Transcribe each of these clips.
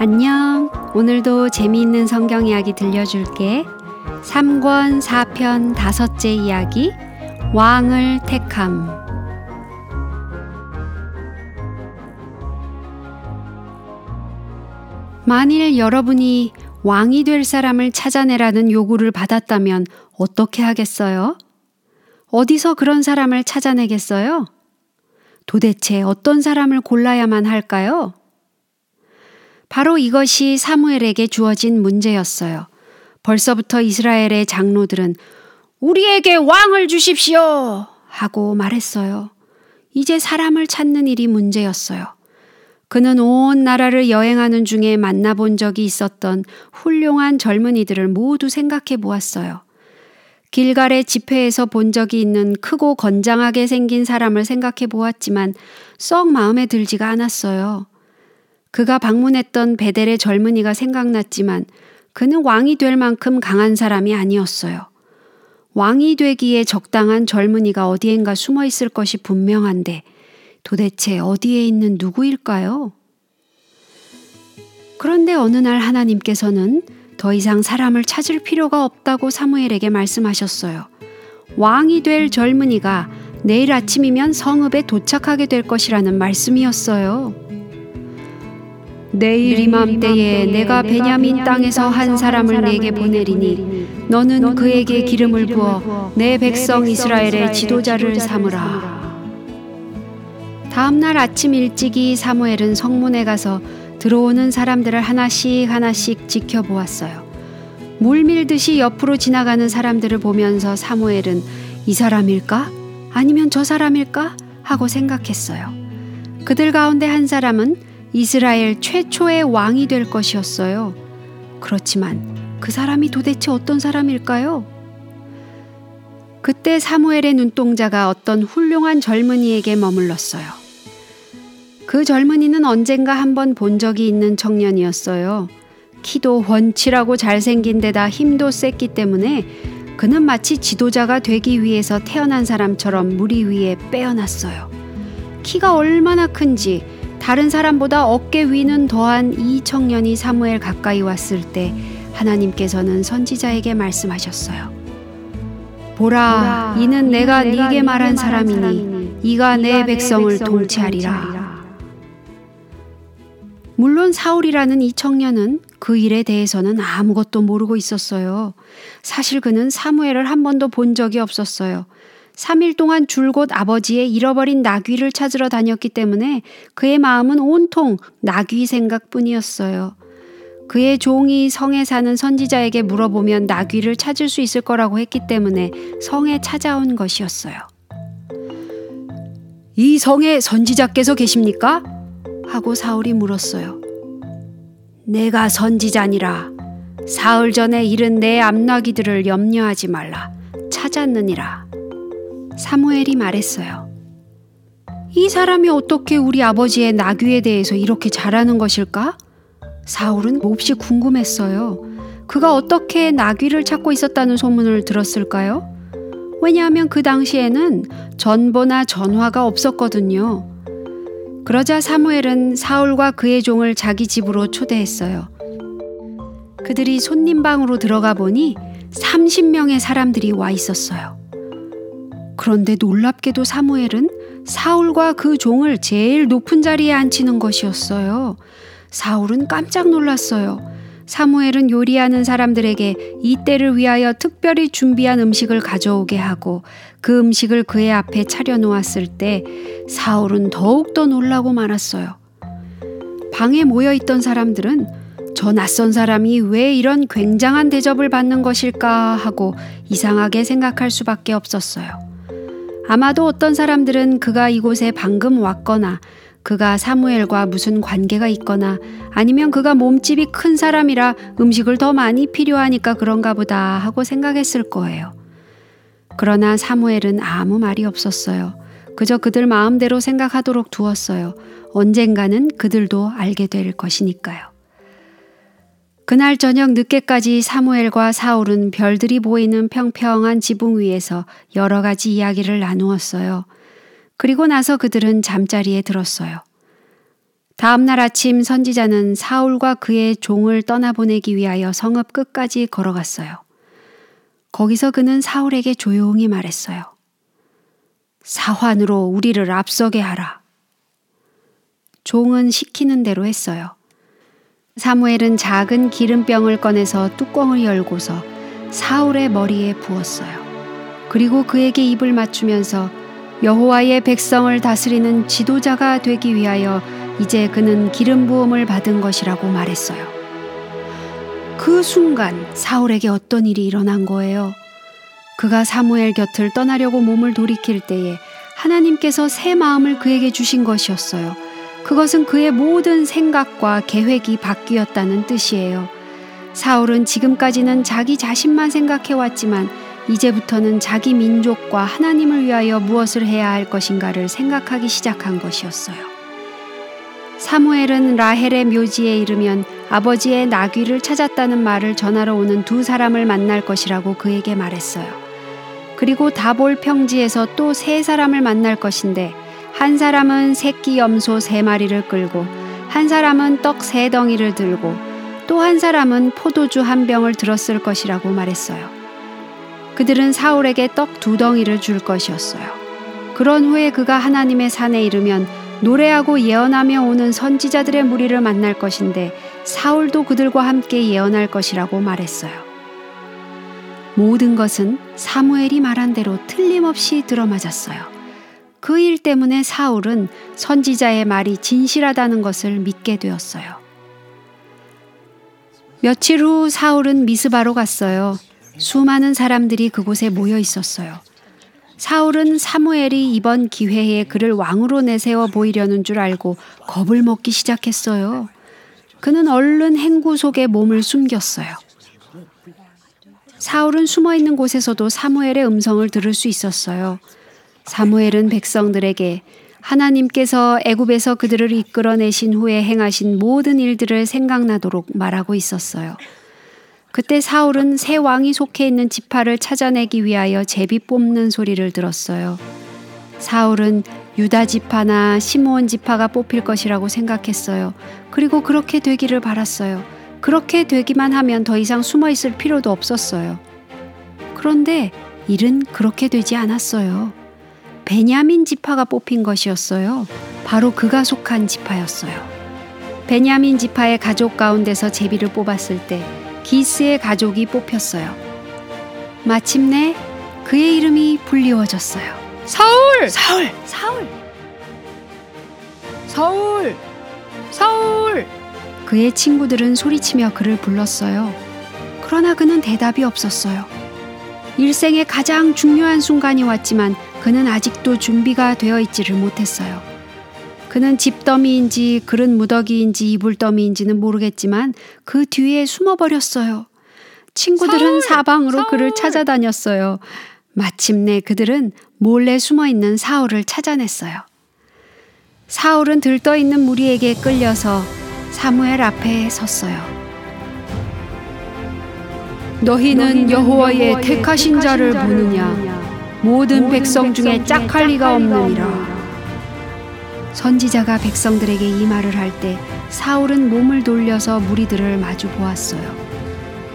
안녕. 오늘도 재미있는 성경 이야기 들려줄게. 3권 4편 다섯째 이야기 왕을 택함. 만일 여러분이 왕이 될 사람을 찾아내라는 요구를 받았다면 어떻게 하겠어요? 어디서 그런 사람을 찾아내겠어요? 도대체 어떤 사람을 골라야만 할까요? 바로 이것이 사무엘에게 주어진 문제였어요. 벌써부터 이스라엘의 장로들은 우리에게 왕을 주십시오! 하고 말했어요. 이제 사람을 찾는 일이 문제였어요. 그는 온 나라를 여행하는 중에 만나본 적이 있었던 훌륭한 젊은이들을 모두 생각해 보았어요. 길갈의 집회에서 본 적이 있는 크고 건장하게 생긴 사람을 생각해 보았지만 썩 마음에 들지가 않았어요. 그가 방문했던 베델의 젊은이가 생각났지만 그는 왕이 될 만큼 강한 사람이 아니었어요. 왕이 되기에 적당한 젊은이가 어디엔가 숨어 있을 것이 분명한데 도대체 어디에 있는 누구일까요? 그런데 어느 날 하나님께서는 더 이상 사람을 찾을 필요가 없다고 사무엘에게 말씀하셨어요. 왕이 될 젊은이가 내일 아침이면 성읍에 도착하게 될 것이라는 말씀이었어요. 내일 이맘때에 내가 베냐민 땅에서 한 사람을 내게 보내리니 너는 그에게 기름을 부어 내 백성 이스라엘의 지도자를 삼으라. 다음 날 아침 일찍이 사무엘은 성문에 가서 들어오는 사람들을 하나씩 하나씩 지켜보았어요. 물 밀듯이 옆으로 지나가는 사람들을 보면서 사무엘은 이 사람일까? 아니면 저 사람일까? 하고 생각했어요. 그들 가운데 한 사람은 이스라엘 최초의 왕이 될 것이었어요. 그렇지만 그 사람이 도대체 어떤 사람일까요? 그때 사무엘의 눈동자가 어떤 훌륭한 젊은이에게 머물렀어요. 그 젊은이는 언젠가 한번 본 적이 있는 청년이었어요. 키도 훤칠하고 잘생긴 데다 힘도 셌기 때문에 그는 마치 지도자가 되기 위해서 태어난 사람처럼 무리 위에 빼어났어요. 키가 얼마나 큰지 다른 사람보다 어깨 위는 더한 이 청년이 사무엘 가까이 왔을 때 하나님께서는 선지자에게 말씀하셨어요. 보라, 이는 내가 네게 말한 사람이니 이가 내 백성을 통치하리라. 물론 사울이라는 이 청년은 그 일에 대해서는 아무것도 모르고 있었어요. 사실 그는 사무엘을 한 번도 본 적이 없었어요. 3일 동안 줄곧 아버지의 잃어버린 나귀를 찾으러 다녔기 때문에 그의 마음은 온통 나귀 생각뿐이었어요. 그의 종이 성에 사는 선지자에게 물어보면 나귀를 찾을 수 있을 거라고 했기 때문에 성에 찾아온 것이었어요. 이 성에 선지자께서 계십니까? 하고 사울이 물었어요. 내가 선지자니라. 사흘 전에 잃은 내 암나귀들을 염려하지 말라. 찾았느니라. 사무엘이 말했어요. 이 사람이 어떻게 우리 아버지의 나귀에 대해서 이렇게 잘하는 것일까? 사울은 몹시 궁금했어요. 그가 어떻게 나귀를 찾고 있었다는 소문을 들었을까요? 왜냐하면 그 당시에는 전보나 전화가 없었거든요. 그러자 사무엘은 사울과 그의 종을 자기 집으로 초대했어요. 그들이 손님방으로 들어가 보니 30명의 사람들이 와 있었어요. 그런데 놀랍게도 사무엘은 사울과 그 종을 제일 높은 자리에 앉히는 것이었어요. 사울은 깜짝 놀랐어요. 사무엘은 요리하는 사람들에게 이 때를 위하여 특별히 준비한 음식을 가져오게 하고 그 음식을 그의 앞에 차려놓았을 때 사울은 더욱더 놀라고 말았어요. 방에 모여 있던 사람들은 저 낯선 사람이 왜 이런 굉장한 대접을 받는 것일까 하고 이상하게 생각할 수밖에 없었어요. 아마도 어떤 사람들은 그가 이곳에 방금 왔거나 그가 사무엘과 무슨 관계가 있거나 아니면 그가 몸집이 큰 사람이라 음식을 더 많이 필요하니까 그런가 보다 하고 생각했을 거예요. 그러나 사무엘은 아무 말이 없었어요. 그저 그들 마음대로 생각하도록 두었어요. 언젠가는 그들도 알게 될 것이니까요. 그날 저녁 늦게까지 사무엘과 사울은 별들이 보이는 평평한 지붕 위에서 여러 가지 이야기를 나누었어요. 그리고 나서 그들은 잠자리에 들었어요. 다음날 아침 선지자는 사울과 그의 종을 떠나보내기 위하여 성읍 끝까지 걸어갔어요. 거기서 그는 사울에게 조용히 말했어요. 사환으로 우리를 앞서게 하라. 종은 시키는 대로 했어요. 사무엘은 작은 기름병을 꺼내서 뚜껑을 열고서 사울의 머리에 부었어요. 그리고 그에게 입을 맞추면서 여호와의 백성을 다스리는 지도자가 되기 위하여 이제 그는 기름 부음을 받은 것이라고 말했어요. 그 순간 사울에게 어떤 일이 일어난 거예요. 그가 사무엘 곁을 떠나려고 몸을 돌이킬 때에 하나님께서 새 마음을 그에게 주신 것이었어요. 그것은 그의 모든 생각과 계획이 바뀌었다는 뜻이에요. 사울은 지금까지는 자기 자신만 생각해 왔지만 이제부터는 자기 민족과 하나님을 위하여 무엇을 해야 할 것인가를 생각하기 시작한 것이었어요. 사무엘은 라헬의 묘지에 이르면 아버지의 나귀를 찾았다는 말을 전하러 오는 두 사람을 만날 것이라고 그에게 말했어요. 그리고 다볼 평지에서 또 세 사람을 만날 것인데 한 사람은 새끼 염소 세 마리를 끌고 한 사람은 떡 세 덩이를 들고 또 한 사람은 포도주 한 병을 들었을 것이라고 말했어요. 그들은 사울에게 떡 두 덩이를 줄 것이었어요. 그런 후에 그가 하나님의 산에 이르면 노래하고 예언하며 오는 선지자들의 무리를 만날 것인데 사울도 그들과 함께 예언할 것이라고 말했어요. 모든 것은 사무엘이 말한 대로 틀림없이 들어맞았어요. 그 일 때문에 사울은 선지자의 말이 진실하다는 것을 믿게 되었어요. 며칠 후 사울은 미스바로 갔어요. 수많은 사람들이 그곳에 모여 있었어요. 사울은 사무엘이 이번 기회에 그를 왕으로 내세워 보이려는 줄 알고 겁을 먹기 시작했어요. 그는 얼른 행구 속에 몸을 숨겼어요. 사울은 숨어 있는 곳에서도 사무엘의 음성을 들을 수 있었어요. 사무엘은 백성들에게 하나님께서 애굽에서 그들을 이끌어내신 후에 행하신 모든 일들을 생각나도록 말하고 있었어요. 그때 사울은 새 왕이 속해 있는 지파를 찾아내기 위하여 제비 뽑는 소리를 들었어요. 사울은 유다 지파나 시므온 지파가 뽑힐 것이라고 생각했어요. 그리고 그렇게 되기를 바랐어요. 그렇게 되기만 하면 더 이상 숨어 있을 필요도 없었어요. 그런데 일은 그렇게 되지 않았어요. 베냐민 지파가 뽑힌 것이었어요. 바로 그가 속한 지파였어요. 베냐민 지파의 가족 가운데서 제비를 뽑았을 때 기스의 가족이 뽑혔어요. 마침내 그의 이름이 불리워졌어요. 사울! 사울! 사울! 사울! 사울! 그의 친구들은 소리치며 그를 불렀어요. 그러나 그는 대답이 없었어요. 일생의 가장 중요한 순간이 왔지만 그는 아직도 준비가 되어 있지를 못했어요. 그는 집더미인지 그릇 무더기인지 이불 더미인지는 모르겠지만 그 뒤에 숨어버렸어요. 친구들은 사울! 사방으로 사울! 그를 찾아다녔어요. 마침내 그들은 몰래 숨어 있는 사울을 찾아냈어요. 사울은 들떠 있는 무리에게 끌려서 사무엘 앞에 섰어요. 너희는 여호와의 택하신 자를 보느냐? 모든 백성 중에 짝할 리가 없느니라. 선지자가 백성들에게 이 말을 할 때 사울은 몸을 돌려서 무리들을 마주 보았어요.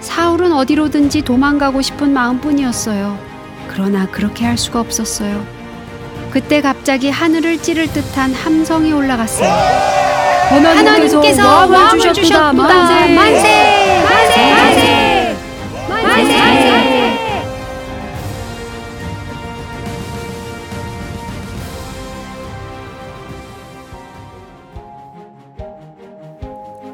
사울은 어디로든지 도망가고 싶은 마음뿐이었어요. 그러나 그렇게 할 수가 없었어요. 그때 갑자기 하늘을 찌를 듯한 함성이 올라갔어요. 하나님께서 왕을 주셨다. 만세! 만세!